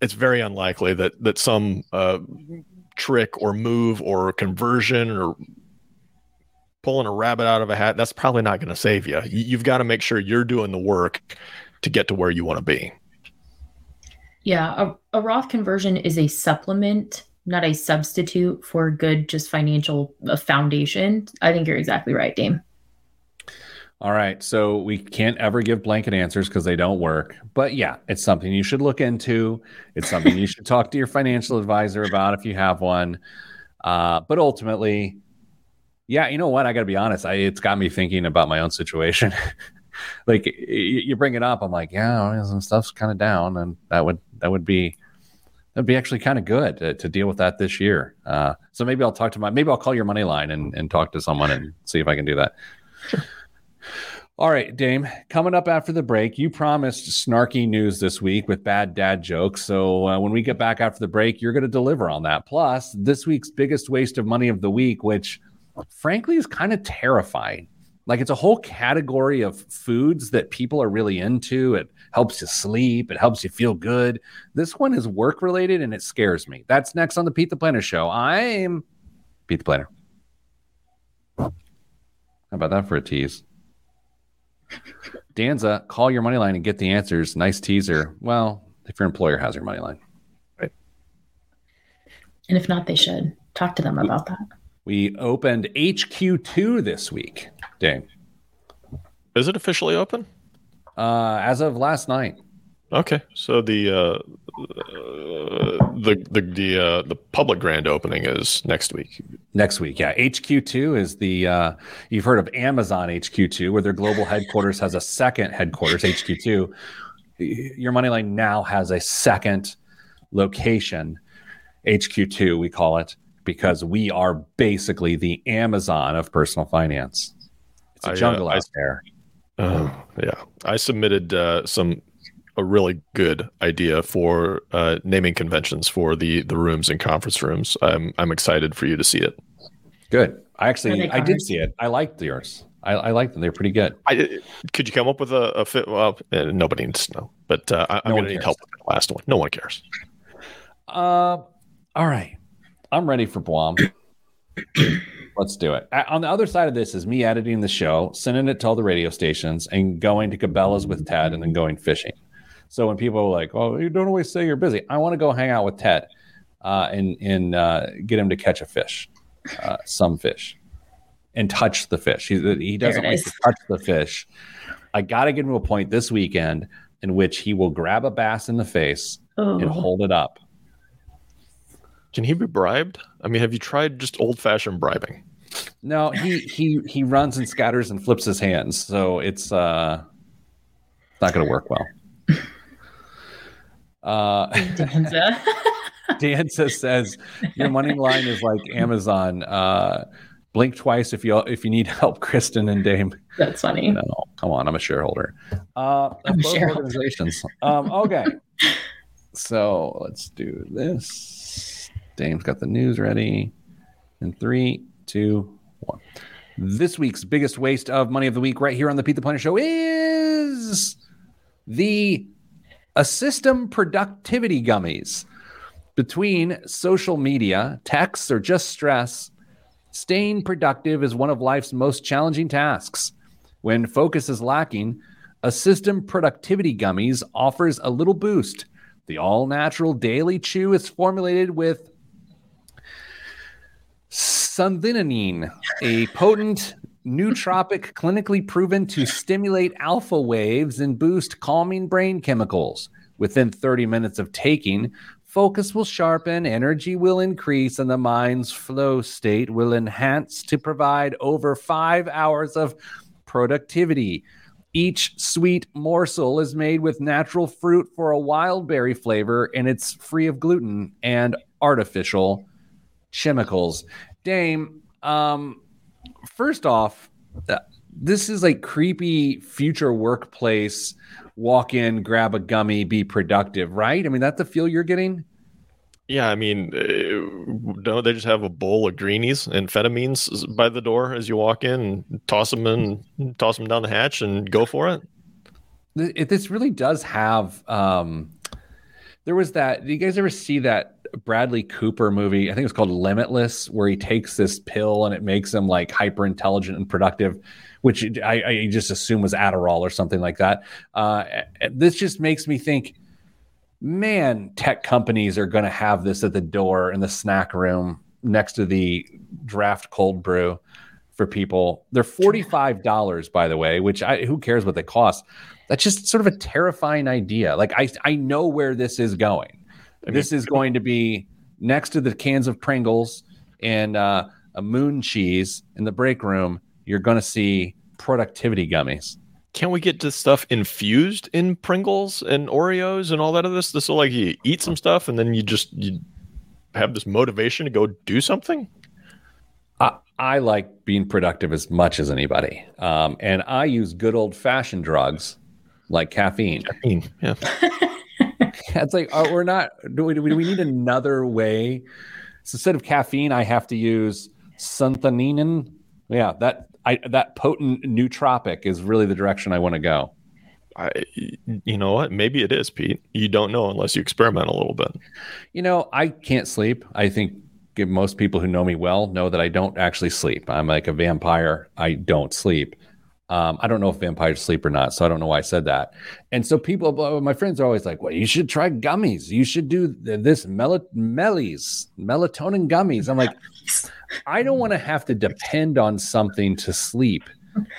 it's very unlikely that that some uh, trick or move or conversion or pulling a rabbit out of a hat, that's probably not going to save you. You've got to make sure you're doing the work to get to where you want to be. Yeah, a, a Roth conversion is a supplement, not a substitute for good, just financial uh, foundation. I think you're exactly right, Dame. All right. So we can't ever give blanket answers because they don't work. But yeah, it's something you should look into. It's something you should talk to your financial advisor about if you have one. Uh, but ultimately, yeah, you know what? I got to be honest. I, it's got me thinking about my own situation. like you bring it up, I'm like, yeah, some stuff's kind of down, and that would that would be that'd be actually kind of good to, to, deal with that this year. Uh, so maybe I'll talk to my maybe I'll call your money line and, and talk to someone and see if I can do that. Sure. All right, Dame, coming up after the break, you promised snarky news this week with bad dad jokes. So uh, when we get back after the break, you're going to deliver on that. Plus, this week's biggest waste of money of the week, which frankly is kind of terrifying. Like it's a whole category of foods that people are really into. It helps you sleep, it helps you feel good. This one is work related and it scares me. That's next on the Pete the Planner show. I'm Pete the Planner. How about that for a tease? Danza, call your money line and get the answers. Nice teaser. Well, if your employer has your money line. Right. And if not, they should talk to them about that. We opened HQ2 this week, Dave. Is it officially open? Uh, as of last night. Okay, so the uh, uh, the the the uh, the public grand opening is next week. Next week, yeah. HQ2 is the uh, you've heard of Amazon HQ2, where their global headquarters has a second headquarters HQ2. Your Moneyline now has a second location, HQ2 we call it, because we are basically the Amazon of personal finance. It's a uh, jungle I, out I, there. Uh, yeah, I submitted uh, some a really good idea for uh, naming conventions for the the rooms and conference rooms. I'm I'm excited for you to see it. Good. I actually I did see it. I liked yours. I, I like them. They're pretty good. I, could you come up with a, a fit? Well, uh, nobody needs to know, but uh, I, am no going to need help with the last one. No one cares. Uh, all right. I'm ready for Blom. Let's do it. On the other side of this is me editing the show, sending it to all the radio stations, and going to Cabela's with Ted, and then going fishing. So when people are like, "Oh, you don't always say you're busy," I want to go hang out with Ted uh, and and uh, get him to catch a fish, uh, some fish, and touch the fish. He he doesn't like to touch the fish. I got to get him to a point this weekend in which he will grab a bass in the face oh. and hold it up. Can he be bribed? I mean, have you tried just old fashioned bribing? No, he he he runs and scatters and flips his hands, so it's uh not going to work well. Uh, Danza. Danza says your money line is like Amazon. Uh, blink twice if you if you need help, Kristen and Dame. That's funny. No, come on, I'm a shareholder. Uh, I'm both shareholder. organizations. Um, okay, so let's do this. Dame's got the news ready. In three, two, one. This week's biggest waste of money of the week, right here on the Pete the Planner Show, is the a system productivity gummies. Between social media, texts, or just stress, staying productive is one of life's most challenging tasks. When focus is lacking, a system productivity gummies offers a little boost. The all natural daily chew is formulated with Suntheanine, a potent nootropic clinically proven to stimulate alpha waves and boost calming brain chemicals. Within 30 minutes of taking, focus will sharpen, energy will increase, and the mind's flow state will enhance to provide over five hours of productivity. Each sweet morsel is made with natural fruit for a wild berry flavor, and it's free of gluten and artificial chemicals. Dame, um, first off, uh, this is like creepy future workplace. Walk in, grab a gummy, be productive, right? I mean, that's the feel you're getting. Yeah, I mean, uh, don't they just have a bowl of greenies and amphetamines by the door as you walk in, and toss them in, toss them down the hatch, and go for it? It, this really does have. Um, there was that. Do you guys ever see that Bradley Cooper movie? I think it's called Limitless, where he takes this pill and it makes him like hyper intelligent and productive, which I, I, just assume was Adderall or something like that. Uh, this just makes me think man, tech companies are going to have this at the door in the snack room next to the draft cold brew for people. They're $45, by the way, which I, who cares what they cost? That's just sort of a terrifying idea. Like I, I know where this is going. I mean, this is going to be next to the cans of Pringles and uh, a moon cheese in the break room. You're going to see productivity gummies can't we get this stuff infused in Pringles and Oreos and all that of this? This will like you eat some stuff and then you just you have this motivation to go do something. I, I like being productive as much as anybody, um, and I use good old fashioned drugs like caffeine. Caffeine, yeah. it's like oh, we're not. Do we, do we need another way? So instead of caffeine, I have to use xanthine. Yeah, that I, that potent nootropic is really the direction I want to go. I, you know what? Maybe it is, Pete. You don't know unless you experiment a little bit. You know, I can't sleep. I think most people who know me well know that I don't actually sleep. I'm like a vampire. I don't sleep. Um, I don't know if vampires sleep or not, so I don't know why I said that. And so people, my friends are always like, "Well, you should try gummies. You should do this mel- mellies, melatonin gummies." I'm like, I don't want to have to depend on something to sleep.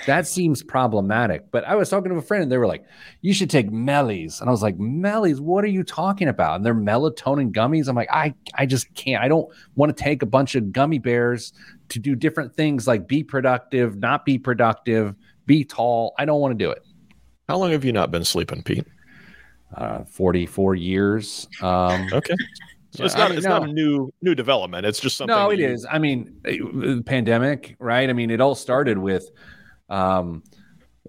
That seems problematic. But I was talking to a friend and they were like, you should take Mellies. And I was like, Mellies, what are you talking about? And they're melatonin gummies. I'm like, I, I just can't. I don't want to take a bunch of gummy bears to do different things like be productive, not be productive, be tall. I don't want to do it. How long have you not been sleeping, Pete? Uh, 44 years. Um, okay. So it's not I it's no. not a new new development. It's just something. No, it you... is. I mean, uh, pandemic, right? I mean, it all started with, um,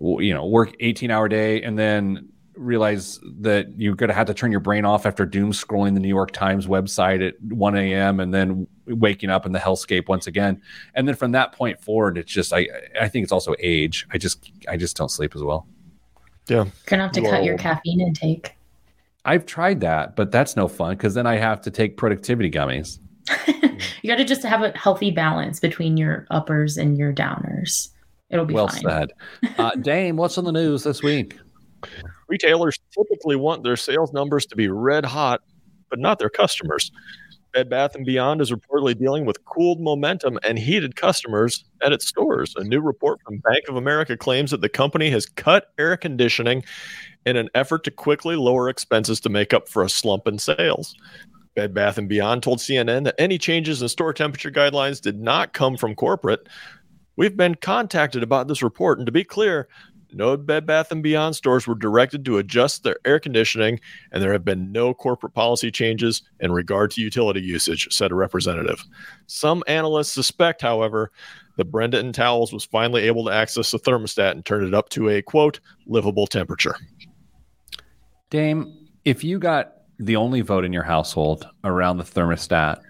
you know, work eighteen hour day, and then realize that you're going to have to turn your brain off after doom scrolling the New York Times website at 1 a.m. and then waking up in the hellscape once again. And then from that point forward, it's just I I think it's also age. I just I just don't sleep as well. Yeah, you're gonna have to cut your caffeine intake. I've tried that, but that's no fun because then I have to take productivity gummies. you got to just have a healthy balance between your uppers and your downers. It'll be well fine. said. Uh, Dame, what's on the news this week? Retailers typically want their sales numbers to be red hot, but not their customers. Bed Bath and Beyond is reportedly dealing with cooled momentum and heated customers at its stores. A new report from Bank of America claims that the company has cut air conditioning in an effort to quickly lower expenses to make up for a slump in sales. Bed Bath & Beyond told CNN that any changes in store temperature guidelines did not come from corporate. We've been contacted about this report, and to be clear, no Bed Bath & Beyond stores were directed to adjust their air conditioning, and there have been no corporate policy changes in regard to utility usage, said a representative. Some analysts suspect, however, that Brenda and Towels was finally able to access the thermostat and turn it up to a quote livable temperature. Dame, if you got the only vote in your household around the thermostat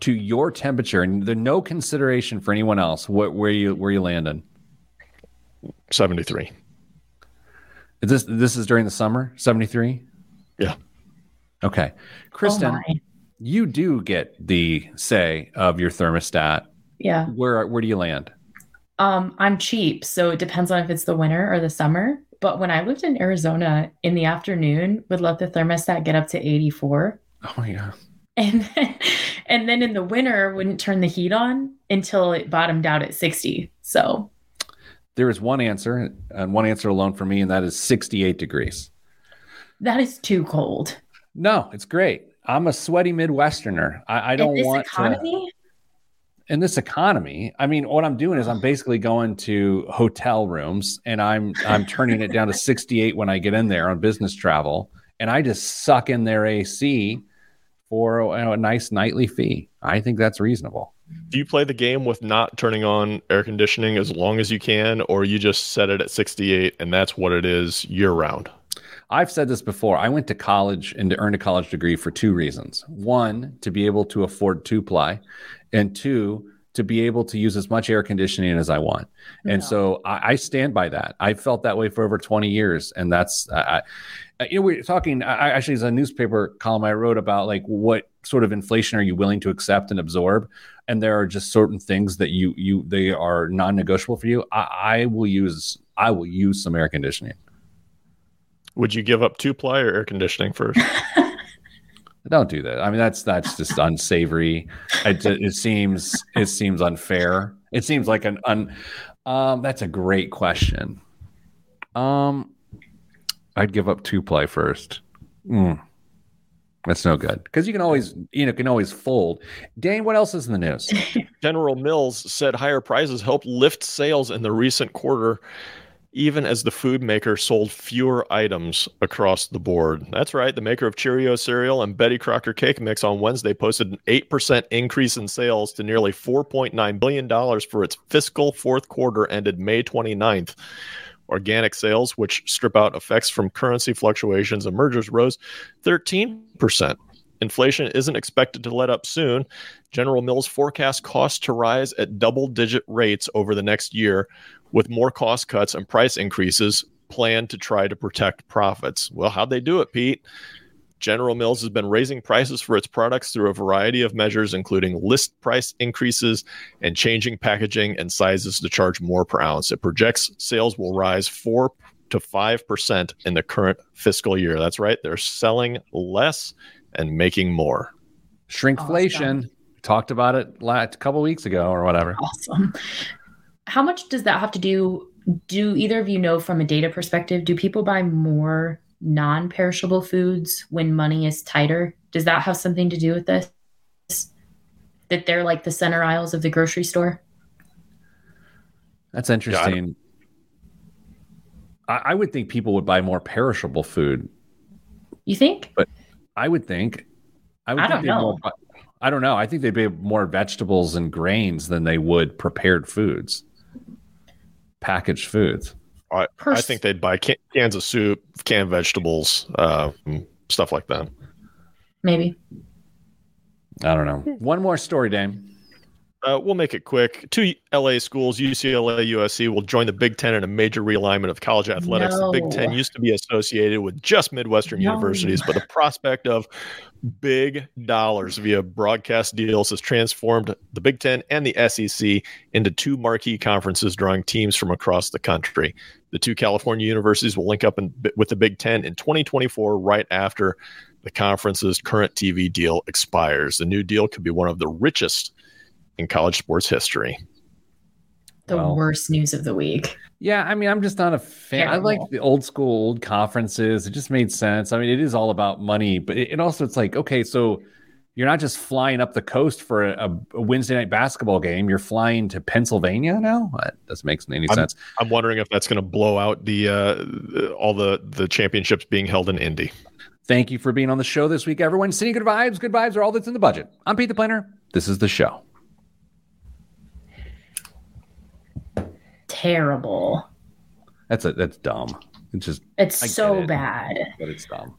to your temperature and there's no consideration for anyone else, what where you where you landing? 73. Is this this is during the summer? 73? Yeah. Okay. Kristen, oh you do get the say of your thermostat. Yeah. Where where do you land? Um, I'm cheap, so it depends on if it's the winter or the summer. But when I lived in Arizona in the afternoon, would let the thermostat get up to 84. Oh yeah. And then, and then in the winter wouldn't turn the heat on until it bottomed out at 60. So There is one answer, and one answer alone for me, and that is 68 degrees. that is too cold. No, it's great. I'm a sweaty Midwesterner. I, I don't want to. economy, in this economy, I mean, what I'm doing is I'm basically going to hotel rooms and I'm I'm turning it down to 68 when I get in there on business travel, and I just suck in their AC for you know, a nice nightly fee. I think that's reasonable. Do you play the game with not turning on air conditioning as long as you can, or you just set it at 68 and that's what it is year round? I've said this before. I went to college and to earn a college degree for two reasons. One, to be able to afford two ply, and two, to be able to use as much air conditioning as I want. And No. so I, I stand by that. I felt that way for over 20 years. And that's, I, I, uh, you know, we're talking, I, actually, it's a newspaper column I wrote about like what sort of inflation are you willing to accept and absorb? And there are just certain things that you, you, they are non negotiable for you. I, I will use, I will use some air conditioning. Would you give up two ply or air conditioning first? Don't do that. I mean, that's that's just unsavory. It, it seems it seems unfair. It seems like an un. Um, that's a great question. Um, I'd give up two play first. Mm. That's no good because you can always you know can always fold. Dame, what else is in the news? General Mills said higher prices helped lift sales in the recent quarter, even as the food maker sold fewer items across the board. That's right. The maker of Cheerio cereal and Betty Crocker cake mix on Wednesday posted an 8% increase in sales to nearly $4.9 billion for its fiscal fourth quarter ended May 29th. Organic sales, which strip out effects from currency fluctuations and mergers, rose 13%. Inflation isn't expected to let up soon. General Mills forecasts costs to rise at double digit rates over the next year, with more cost cuts and price increases planned to try to protect profits. Well, how'd they do it, Pete? General Mills has been raising prices for its products through a variety of measures, including list price increases and changing packaging and sizes to charge more per ounce. It projects sales will rise 4 to 5% in the current fiscal year. That's right. They're selling less and making more. Shrinkflation. Talked about it last, a couple weeks ago or whatever. awesome. How much does that have to do? Do either of you know from a data perspective, do people buy more non perishable foods when money is tighter? Does that have something to do with this? That they're like the center aisles of the grocery store? That's interesting. I, I would think people would buy more perishable food You think? But I would think. I would I think don't know. More, I don't know. I think they'd be more vegetables and grains than they would prepared foods, packaged foods. I, I think they'd buy can- cans of soup, canned vegetables, uh, stuff like that. Maybe. I don't know. One more story, Dame. Uh, we'll make it quick. Two LA schools, UCLA, USC, will join the Big Ten in a major realignment of college athletics. The Big Ten used to be associated with just Midwestern No. universities, but the prospect of big dollars via broadcast deals has transformed the Big Ten and the SEC into two marquee conferences drawing teams from across the country. The two California universities will link up in, with the Big Ten in 2024, right after the conference's current TV deal expires. The new deal could be one of the richest in college sports history. The Well. worst news of the week. Yeah, I mean, I'm just not a fan. I like the old school, old conferences. It just made sense. I mean, it is all about money, but it, it also it's like, okay, so you're not just flying up the coast for a, a Wednesday night basketball game. You're flying to Pennsylvania now. That doesn't make any I'm- sense. I'm wondering if that's going to blow out the uh, all the the championships being held in Indy. Thank you for being on the show this week, everyone. Sending good vibes. Good vibes are all that's in the budget. I'm Pete the Planner. This is the show. Terrible. That's a that's dumb. It's just, It's I so it. bad. but it's dumb.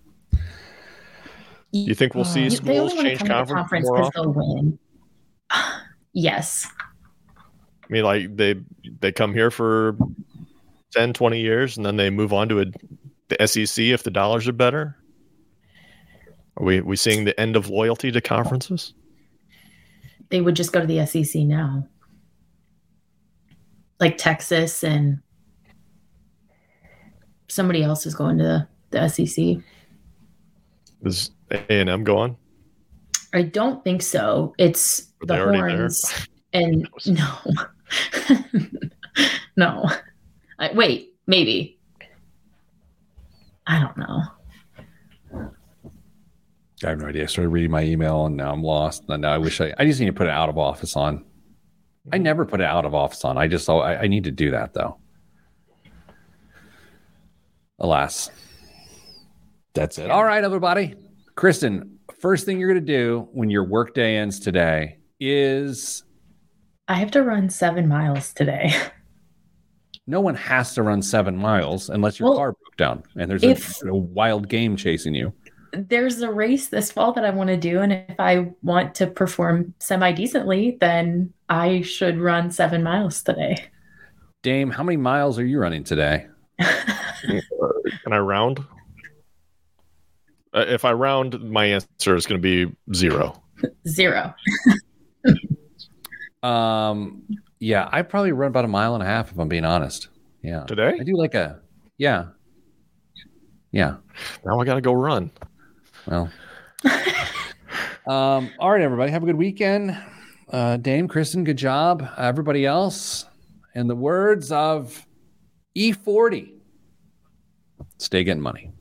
You think we'll see You- they schools only change come to conference conference more 'cause often? they'll win. yes. I mean, like they they come here for 10, 20 years, and then they move on to a, the SEC if the dollars are better. Are we we seeing the end of loyalty to conferences? They would just go to the SEC now. Like Texas and somebody else is going to the SEC. Is A and M going? I don't think so. It's Are the they there? horns and no. no. I, wait, maybe. I don't know. I have no idea. I started reading my email and now I'm lost. And now I wish I, I just need to put an out of office on. I mm-hmm. never put it out of office on. I just, I, I need to do that though. Alas, that's it. All right, everybody. Kristen, first thing you're going to do when your workday ends today is I have to run seven miles today. no one has to run seven miles unless your Well, car broke down and there's if- a, a wild game chasing you. There's a race this fall that I want to do, and if I want to perform semi decently, then I should run seven miles today. Dame, how many miles are you running today? Can I round? Uh, if I round, my answer is going to be zero. Zero. Um, yeah, I probably run about a mile and a half if I'm being honest. Yeah, Today? I do like a, yeah, yeah. Now I got to go run. Well, um, all right, everybody, have a good weekend. Uh, Dame, Kristen, good job. Everybody else, in the words of E40, stay getting money.